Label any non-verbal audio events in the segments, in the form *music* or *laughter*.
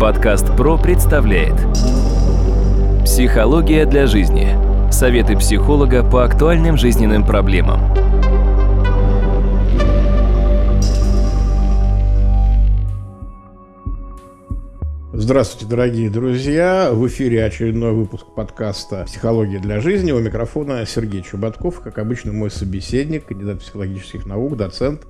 Подкаст ПРО представляет Психология для жизни. Советы психолога по актуальным жизненным проблемам. Здравствуйте, дорогие друзья! В эфире очередной выпуск подкаста «Психология для жизни». У микрофона Сергей Чубатков, как обычно, мой собеседник, кандидат психологических наук, доцент,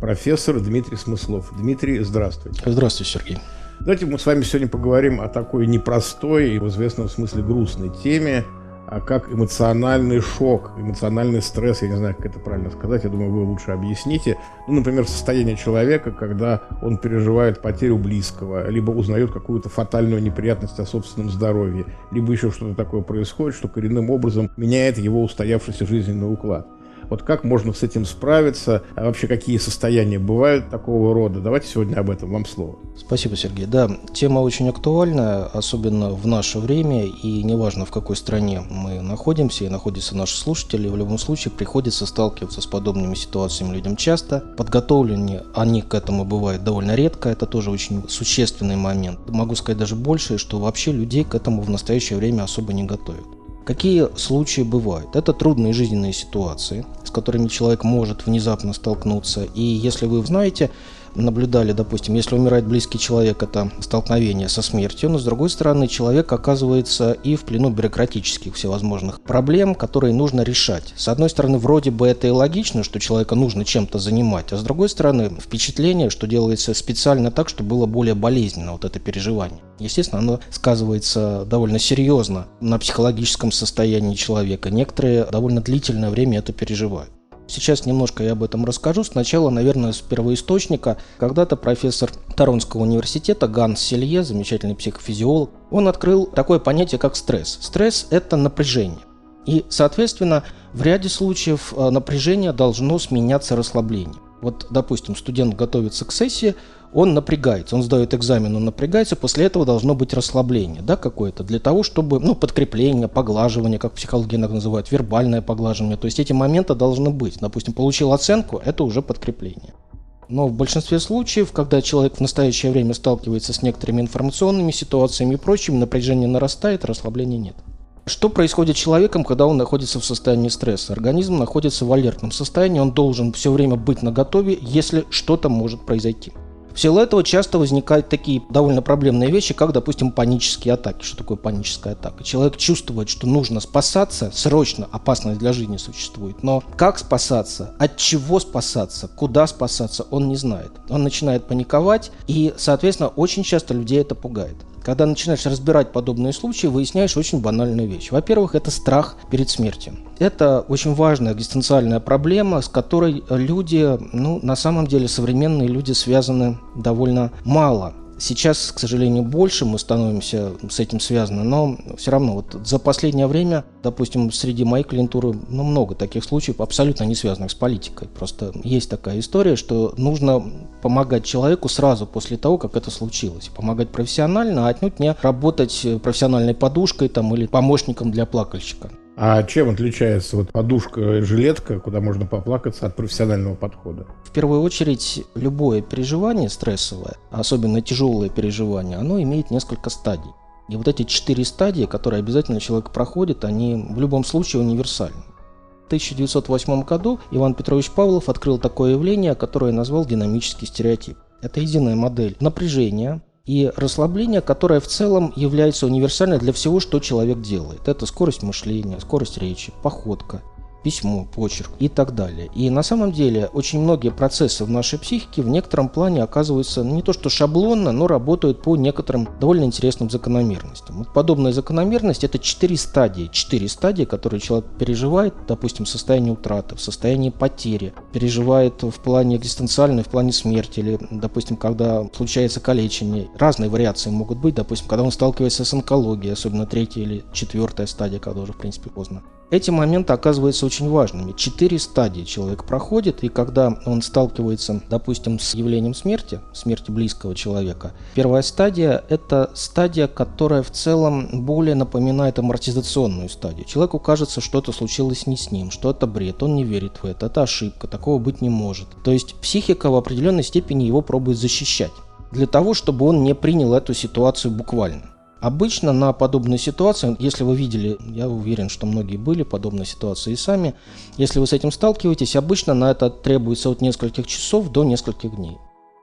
профессор Дмитрий Смыслов. Дмитрий, здравствуйте. Здравствуйте, Сергей. Давайте мы с вами сегодня поговорим о такой непростой и в известном смысле грустной теме, а как эмоциональный шок, эмоциональный стресс, я не знаю, как это правильно сказать, я думаю, вы лучше объясните. Ну, например, состояние человека, когда он переживает потерю близкого, либо узнает какую-то фатальную неприятность о собственном здоровье, либо еще что-то такое происходит, что коренным образом меняет его устоявшийся жизненный уклад. Вот как можно с этим справиться? А вообще какие состояния бывают такого рода? Давайте сегодня об этом. Вам слово. Спасибо, Сергей. Да, тема очень актуальна, особенно в наше время, и неважно, в какой стране мы находимся и находятся наши слушатели, в любом случае приходится сталкиваться с подобными ситуациями людям часто. Подготовлены они к этому бывают довольно редко, это тоже очень существенный момент. Могу сказать даже больше, что вообще людей к этому в настоящее время особо не готовят. Какие случаи бывают? Это трудные жизненные ситуации, с которыми человек может внезапно столкнуться. И если вы знаете, наблюдали, допустим, если умирает близкий человек, это столкновение со смертью, но с другой стороны человек оказывается и в плену бюрократических всевозможных проблем, которые нужно решать. С одной стороны, вроде бы это и логично, что человека нужно чем-то занимать, а с другой стороны, впечатление, что делается специально так, чтобы было более болезненно вот это переживание. Естественно, оно сказывается довольно серьезно на психологическом состоянии человека. Некоторые довольно длительное время это переживают. Сейчас немножко я об этом расскажу. Сначала, наверное, с первоисточника. Когда-то профессор Торонского университета Ганс Селье, замечательный психофизиолог, он открыл такое понятие, как стресс. Стресс – это напряжение. И, соответственно, в ряде случаев э, напряжение должно сменяться расслаблением. Вот, допустим, студент готовится к сессии, он напрягается, он сдает экзамен, он напрягается, после этого должно быть расслабление, да, какое-то, для того, чтобы, ну, подкрепление, поглаживание, как психология называют, вербальное поглаживание, то есть эти моменты должны быть. Допустим, получил оценку, это уже подкрепление. Но в большинстве случаев, когда человек в настоящее время сталкивается с некоторыми информационными ситуациями и прочим, напряжение нарастает, расслабления нет. Что происходит с человеком, когда он находится в состоянии стресса? Организм находится в алертном состоянии, он должен все время быть наготове, если что-то может произойти. В силу этого часто возникают такие довольно проблемные вещи, как, допустим, панические атаки. Что такое паническая атака? Человек чувствует, что нужно спасаться, срочно опасность для жизни существует, но как спасаться, от чего спасаться, куда спасаться, он не знает. Он начинает паниковать, и, соответственно, очень часто людей это пугает. Когда начинаешь разбирать подобные случаи, выясняешь очень банальную вещь. Во-первых, это страх перед смертью. Это очень важная экзистенциальная проблема, с которой люди, ну, на самом деле, современные люди связаны довольно мало. Сейчас, к сожалению, больше мы становимся с этим связаны, но все равно вот за последнее время, допустим, среди моей клиентуры ну, много таких случаев, абсолютно не связанных с политикой. Просто есть такая история, что нужно помогать человеку сразу после того, как это случилось. Помогать профессионально, а отнюдь не работать профессиональной подушкой там, или помощником для плакальщика. А чем отличается вот подушка, жилетка, куда можно поплакаться от профессионального подхода? В первую очередь, любое переживание стрессовое, особенно тяжелое переживание, оно имеет несколько стадий. И вот эти четыре стадии, которые обязательно человек проходит, они в любом случае универсальны. В 1908 году Иван Петрович Павлов открыл такое явление, которое назвал динамический стереотип. Это единая модель напряжения, и расслабление, которое в целом является универсальной для всего, что человек делает. Это скорость мышления, скорость речи, походка, письмо, почерк и так далее. И на самом деле очень многие процессы в нашей психике в некотором плане оказываются не то что шаблонно, но работают по некоторым довольно интересным закономерностям. Вот подобная закономерность – это четыре стадии. Четыре стадии, которые человек переживает, допустим, в состоянии утраты, в состоянии потери, переживает в плане экзистенциальной, в плане смерти, или, допустим, когда случается калечение. Разные вариации могут быть, допустим, когда он сталкивается с онкологией, особенно третья или четвертая стадия, когда уже, в принципе, поздно. Эти моменты оказываются очень важными. Четыре стадии человек проходит, и когда он сталкивается, допустим, с явлением смерти, смерти близкого человека, первая стадия – это стадия, которая в целом более напоминает амортизационную стадию. Человеку кажется, что-то случилось не с ним, что это бред, он не верит в это, это ошибка, такого быть не может. То есть психика в определенной степени его пробует защищать. для того, чтобы он не принял эту ситуацию буквально. Обычно на подобные ситуации, если вы видели, я уверен, что многие были подобные ситуации и сами, если вы с этим сталкиваетесь, обычно на это требуется от нескольких часов до нескольких дней.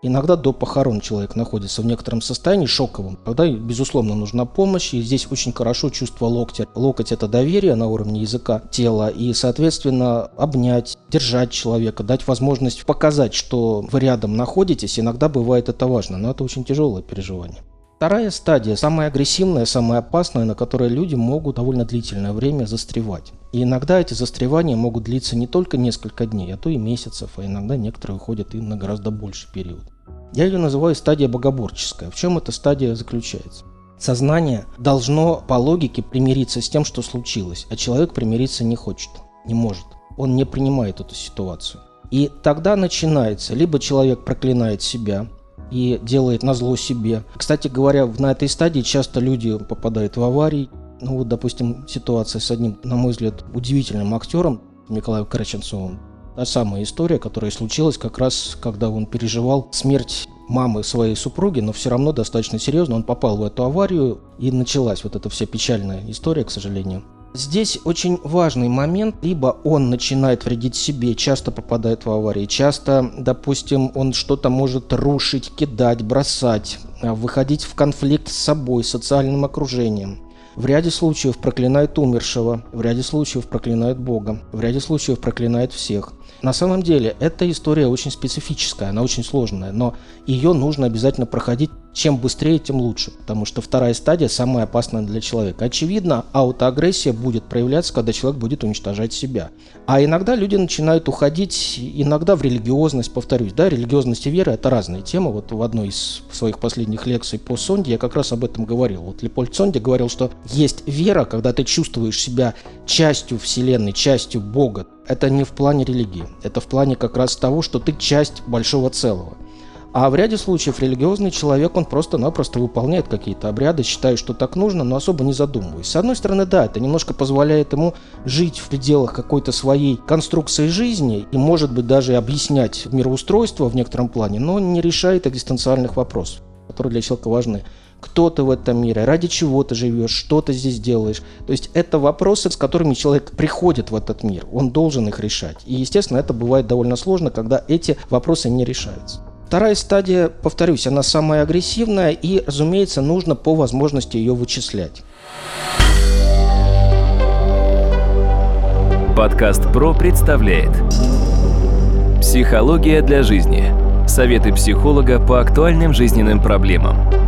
Иногда до похорон человек находится в некотором состоянии шоковом, когда, безусловно, нужна помощь, и здесь очень хорошо чувство локтя. Локоть – это доверие на уровне языка тела, и, соответственно, обнять, держать человека, дать возможность показать, что вы рядом находитесь, иногда бывает это важно, но это очень тяжелое переживание. Вторая стадия, самая агрессивная, самая опасная, на которой люди могут довольно длительное время застревать. И иногда эти застревания могут длиться не только несколько дней, а то и месяцев, а иногда некоторые уходят и на гораздо больший период. Я ее называю стадия богоборческая. В чем эта стадия заключается? Сознание должно по логике примириться с тем, что случилось, а человек примириться не хочет, не может. Он не принимает эту ситуацию. И тогда начинается, либо человек проклинает себя, и делает на зло себе. Кстати говоря, на этой стадии часто люди попадают в аварии. Ну вот, допустим, ситуация с одним, на мой взгляд, удивительным актером Николаем Караченцовым. Та самая история, которая случилась как раз, когда он переживал смерть мамы своей супруги, но все равно достаточно серьезно. Он попал в эту аварию, и началась вот эта вся печальная история, к сожалению. Здесь очень важный момент, либо он начинает вредить себе, часто попадает в аварии, часто, допустим, он что-то может рушить, кидать, бросать, а, выходить в конфликт с собой, социальным окружением. В ряде случаев проклинает умершего, в ряде случаев проклинает Бога, в ряде случаев проклинает всех. На самом деле, эта история очень специфическая, она очень сложная, но ее нужно обязательно проходить чем быстрее, тем лучше, потому что вторая стадия самая опасная для человека. Очевидно, аутоагрессия будет проявляться, когда человек будет уничтожать себя. А иногда люди начинают уходить, иногда в религиозность, повторюсь, да, религиозность и вера – это разные темы. Вот в одной из своих последних лекций по Сонде я как раз об этом говорил. Вот Леопольд Сонде говорил, что есть вера, когда ты чувствуешь себя частью Вселенной, частью Бога. Это не в плане религии, это в плане как раз того, что ты часть большого целого. А в ряде случаев религиозный человек, он просто-напросто выполняет какие-то обряды, считая, что так нужно, но особо не задумываясь. С одной стороны, да, это немножко позволяет ему жить в пределах какой-то своей конструкции жизни и, может быть, даже объяснять мироустройство в некотором плане, но не решает экзистенциальных вопросов, которые для человека важны кто ты в этом мире, ради чего ты живешь, что ты здесь делаешь. То есть это вопросы, с которыми человек приходит в этот мир, он должен их решать. И, естественно, это бывает довольно сложно, когда эти вопросы не решаются. Вторая стадия, повторюсь, она самая агрессивная и, разумеется, нужно по возможности ее вычислять. Подкаст ПРО представляет Психология для жизни. Советы психолога по актуальным жизненным проблемам.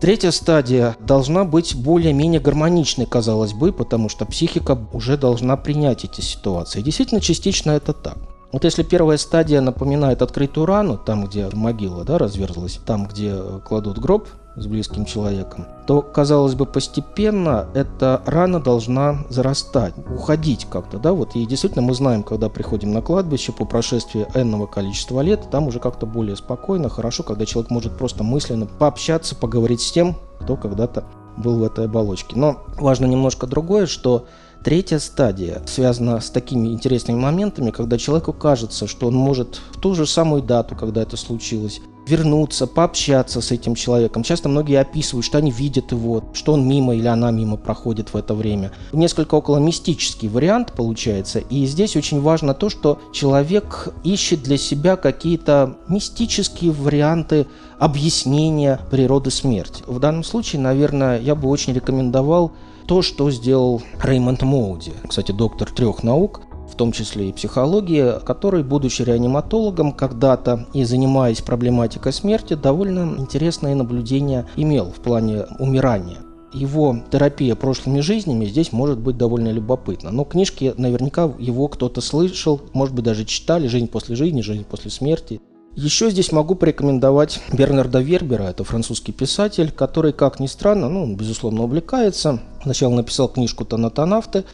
Третья стадия должна быть более-менее гармоничной, казалось бы, потому что психика уже должна принять эти ситуации. Действительно, частично это так. Вот если первая стадия напоминает открытую рану, там, где могила да, разверзлась, там, где кладут гроб с близким человеком, то, казалось бы, постепенно эта рана должна зарастать, уходить как-то, да, вот, и действительно мы знаем, когда приходим на кладбище по прошествии энного количества лет, там уже как-то более спокойно, хорошо, когда человек может просто мысленно пообщаться, поговорить с тем, кто когда-то был в этой оболочке. Но важно немножко другое, что Третья стадия связана с такими интересными моментами, когда человеку кажется, что он может в ту же самую дату, когда это случилось, вернуться, пообщаться с этим человеком. Часто многие описывают, что они видят его, что он мимо или она мимо проходит в это время. Несколько около мистический вариант получается. И здесь очень важно то, что человек ищет для себя какие-то мистические варианты объяснения природы смерти. В данном случае, наверное, я бы очень рекомендовал то, что сделал Реймонд Моуди, кстати, доктор трех наук, в том числе и психологии, который, будучи реаниматологом когда-то и занимаясь проблематикой смерти, довольно интересное наблюдение имел в плане умирания. Его терапия прошлыми жизнями здесь может быть довольно любопытна. Но книжки наверняка его кто-то слышал, может быть даже читали «Жизнь после жизни», «Жизнь после смерти». Еще здесь могу порекомендовать Бернарда Вербера, это французский писатель, который, как ни странно, ну, безусловно, увлекается. Сначала написал книжку «Танатонавты»,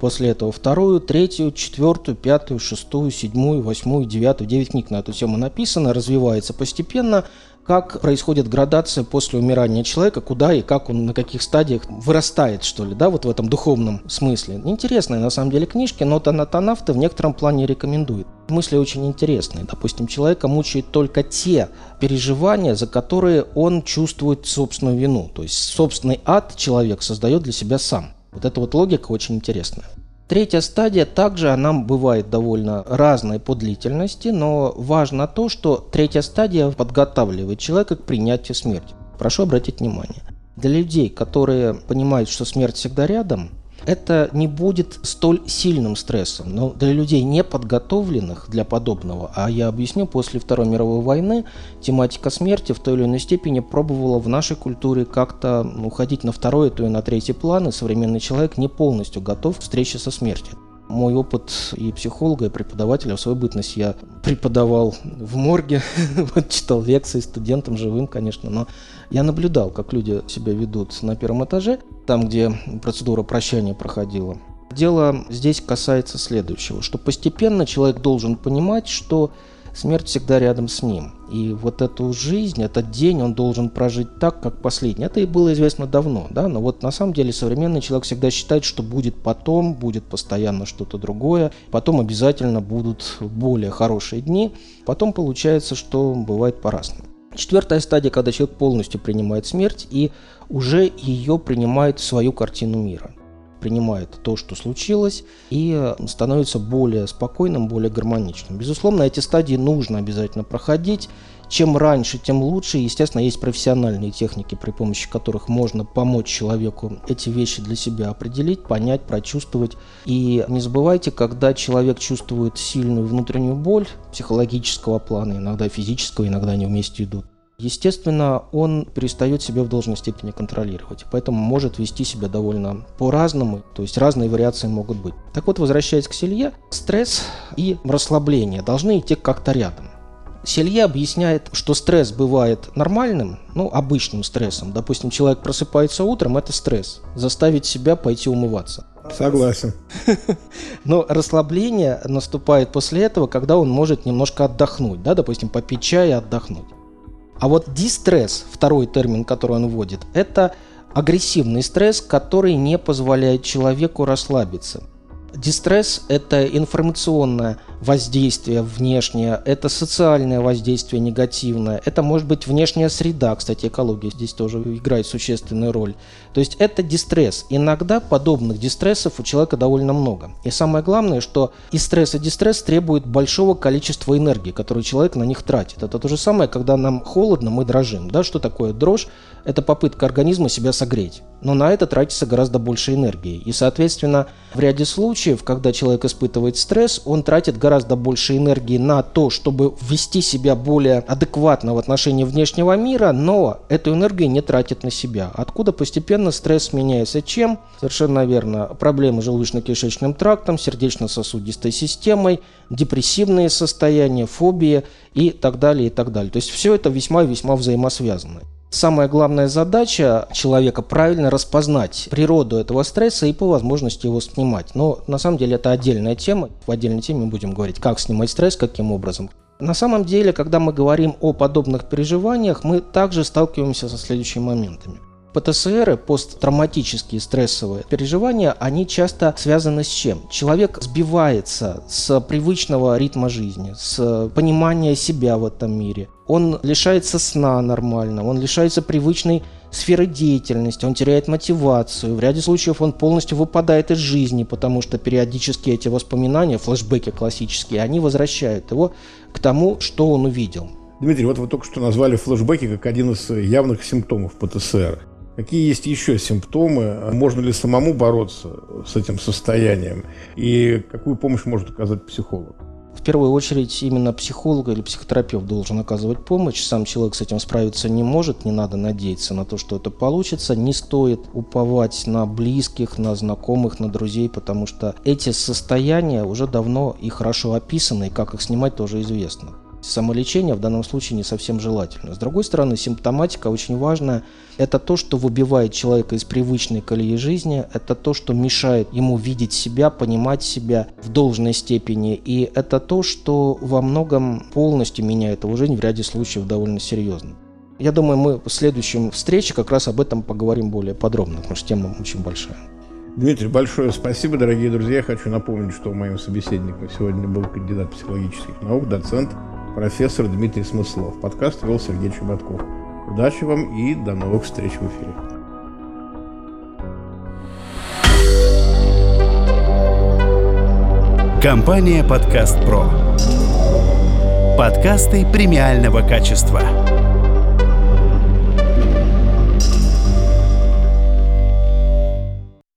после этого вторую, третью, четвертую, пятую, шестую, седьмую, восьмую, девятую, девять книг на эту тему написано, развивается постепенно. как происходит градация после умирания человека, куда и как он, на каких стадиях вырастает, что ли, да, вот в этом духовном смысле. Интересные, на самом деле, книжки, но Танатанавты в некотором плане рекомендует. Мысли очень интересные. Допустим, человека мучают только те переживания, за которые он чувствует собственную вину. То есть собственный ад человек создает для себя сам. Вот эта вот логика очень интересная. Третья стадия также она бывает довольно разной по длительности, но важно то, что третья стадия подготавливает человека к принятию смерти. Прошу обратить внимание. Для людей, которые понимают, что смерть всегда рядом, это не будет столь сильным стрессом. Но для людей, не подготовленных для подобного, а я объясню, после Второй мировой войны тематика смерти в той или иной степени пробовала в нашей культуре как-то уходить на второй, то и на третий план, и современный человек не полностью готов к встрече со смертью. Мой опыт и психолога, и преподавателя в свою бытность я преподавал в морге, *laughs* вот читал лекции студентам живым, конечно, но я наблюдал, как люди себя ведут на первом этаже, там, где процедура прощания проходила. Дело здесь касается следующего, что постепенно человек должен понимать, что смерть всегда рядом с ним. И вот эту жизнь, этот день он должен прожить так, как последний. Это и было известно давно, да, но вот на самом деле современный человек всегда считает, что будет потом, будет постоянно что-то другое, потом обязательно будут более хорошие дни, потом получается, что бывает по-разному. Четвертая стадия, когда человек полностью принимает смерть и уже ее принимает в свою картину мира принимает то, что случилось, и становится более спокойным, более гармоничным. Безусловно, эти стадии нужно обязательно проходить. Чем раньше, тем лучше. Естественно, есть профессиональные техники, при помощи которых можно помочь человеку эти вещи для себя определить, понять, прочувствовать. И не забывайте, когда человек чувствует сильную внутреннюю боль психологического плана, иногда физического, иногда они вместе идут, Естественно, он перестает себя в должной степени контролировать, поэтому может вести себя довольно по-разному, то есть разные вариации могут быть. Так вот, возвращаясь к Селье, стресс и расслабление должны идти как-то рядом. Селье объясняет, что стресс бывает нормальным, ну, обычным стрессом. Допустим, человек просыпается утром, это стресс. Заставить себя пойти умываться. Согласен. *laughs* Но расслабление наступает после этого, когда он может немножко отдохнуть, да, допустим, попить чай и отдохнуть. А вот дистресс, второй термин, который он вводит, это агрессивный стресс, который не позволяет человеку расслабиться. Дистресс – это информационное воздействие внешнее, это социальное воздействие негативное, это может быть внешняя среда, кстати, экология здесь тоже играет существенную роль. То есть это дистресс. Иногда подобных дистрессов у человека довольно много. И самое главное, что и стресс, и дистресс требуют большого количества энергии, которую человек на них тратит. Это то же самое, когда нам холодно, мы дрожим. Да? Что такое дрожь? Это попытка организма себя согреть. Но на это тратится гораздо больше энергии. И, соответственно, в ряде случаев, когда человек испытывает стресс, он тратит гораздо больше энергии на то, чтобы ввести себя более адекватно в отношении внешнего мира, но эту энергию не тратит на себя. Откуда постепенно стресс меняется чем? Совершенно верно. Проблемы с желудочно-кишечным трактом, сердечно-сосудистой системой, депрессивные состояния, фобии и так далее, и так далее. То есть все это весьма-весьма взаимосвязано. Самая главная задача человека правильно распознать природу этого стресса и по возможности его снимать. Но на самом деле это отдельная тема. В отдельной теме будем говорить, как снимать стресс, каким образом. На самом деле, когда мы говорим о подобных переживаниях, мы также сталкиваемся со следующими моментами. ПТСР, посттравматические стрессовые переживания, они часто связаны с чем? Человек сбивается с привычного ритма жизни, с понимания себя в этом мире. Он лишается сна нормально, он лишается привычной сферы деятельности, он теряет мотивацию. В ряде случаев он полностью выпадает из жизни, потому что периодически эти воспоминания, флешбеки классические, они возвращают его к тому, что он увидел. Дмитрий, вот вы только что назвали флешбеки как один из явных симптомов ПТСР. Какие есть еще симптомы? Можно ли самому бороться с этим состоянием? И какую помощь может оказать психолог? В первую очередь именно психолог или психотерапевт должен оказывать помощь. Сам человек с этим справиться не может, не надо надеяться на то, что это получится. Не стоит уповать на близких, на знакомых, на друзей, потому что эти состояния уже давно и хорошо описаны, и как их снимать тоже известно самолечение в данном случае не совсем желательно. С другой стороны, симптоматика очень важная. Это то, что выбивает человека из привычной колеи жизни, это то, что мешает ему видеть себя, понимать себя в должной степени, и это то, что во многом полностью меняет его жизнь в ряде случаев довольно серьезно. Я думаю, мы в следующем встрече как раз об этом поговорим более подробно, потому что тема очень большая. Дмитрий, большое спасибо, дорогие друзья. Хочу напомнить, что моим собеседником сегодня был кандидат психологических наук, доцент, профессор Дмитрий Смыслов. Подкаст вел Сергей Чеботков. Удачи вам и до новых встреч в эфире. Компания «Подкаст Про». Подкасты премиального качества.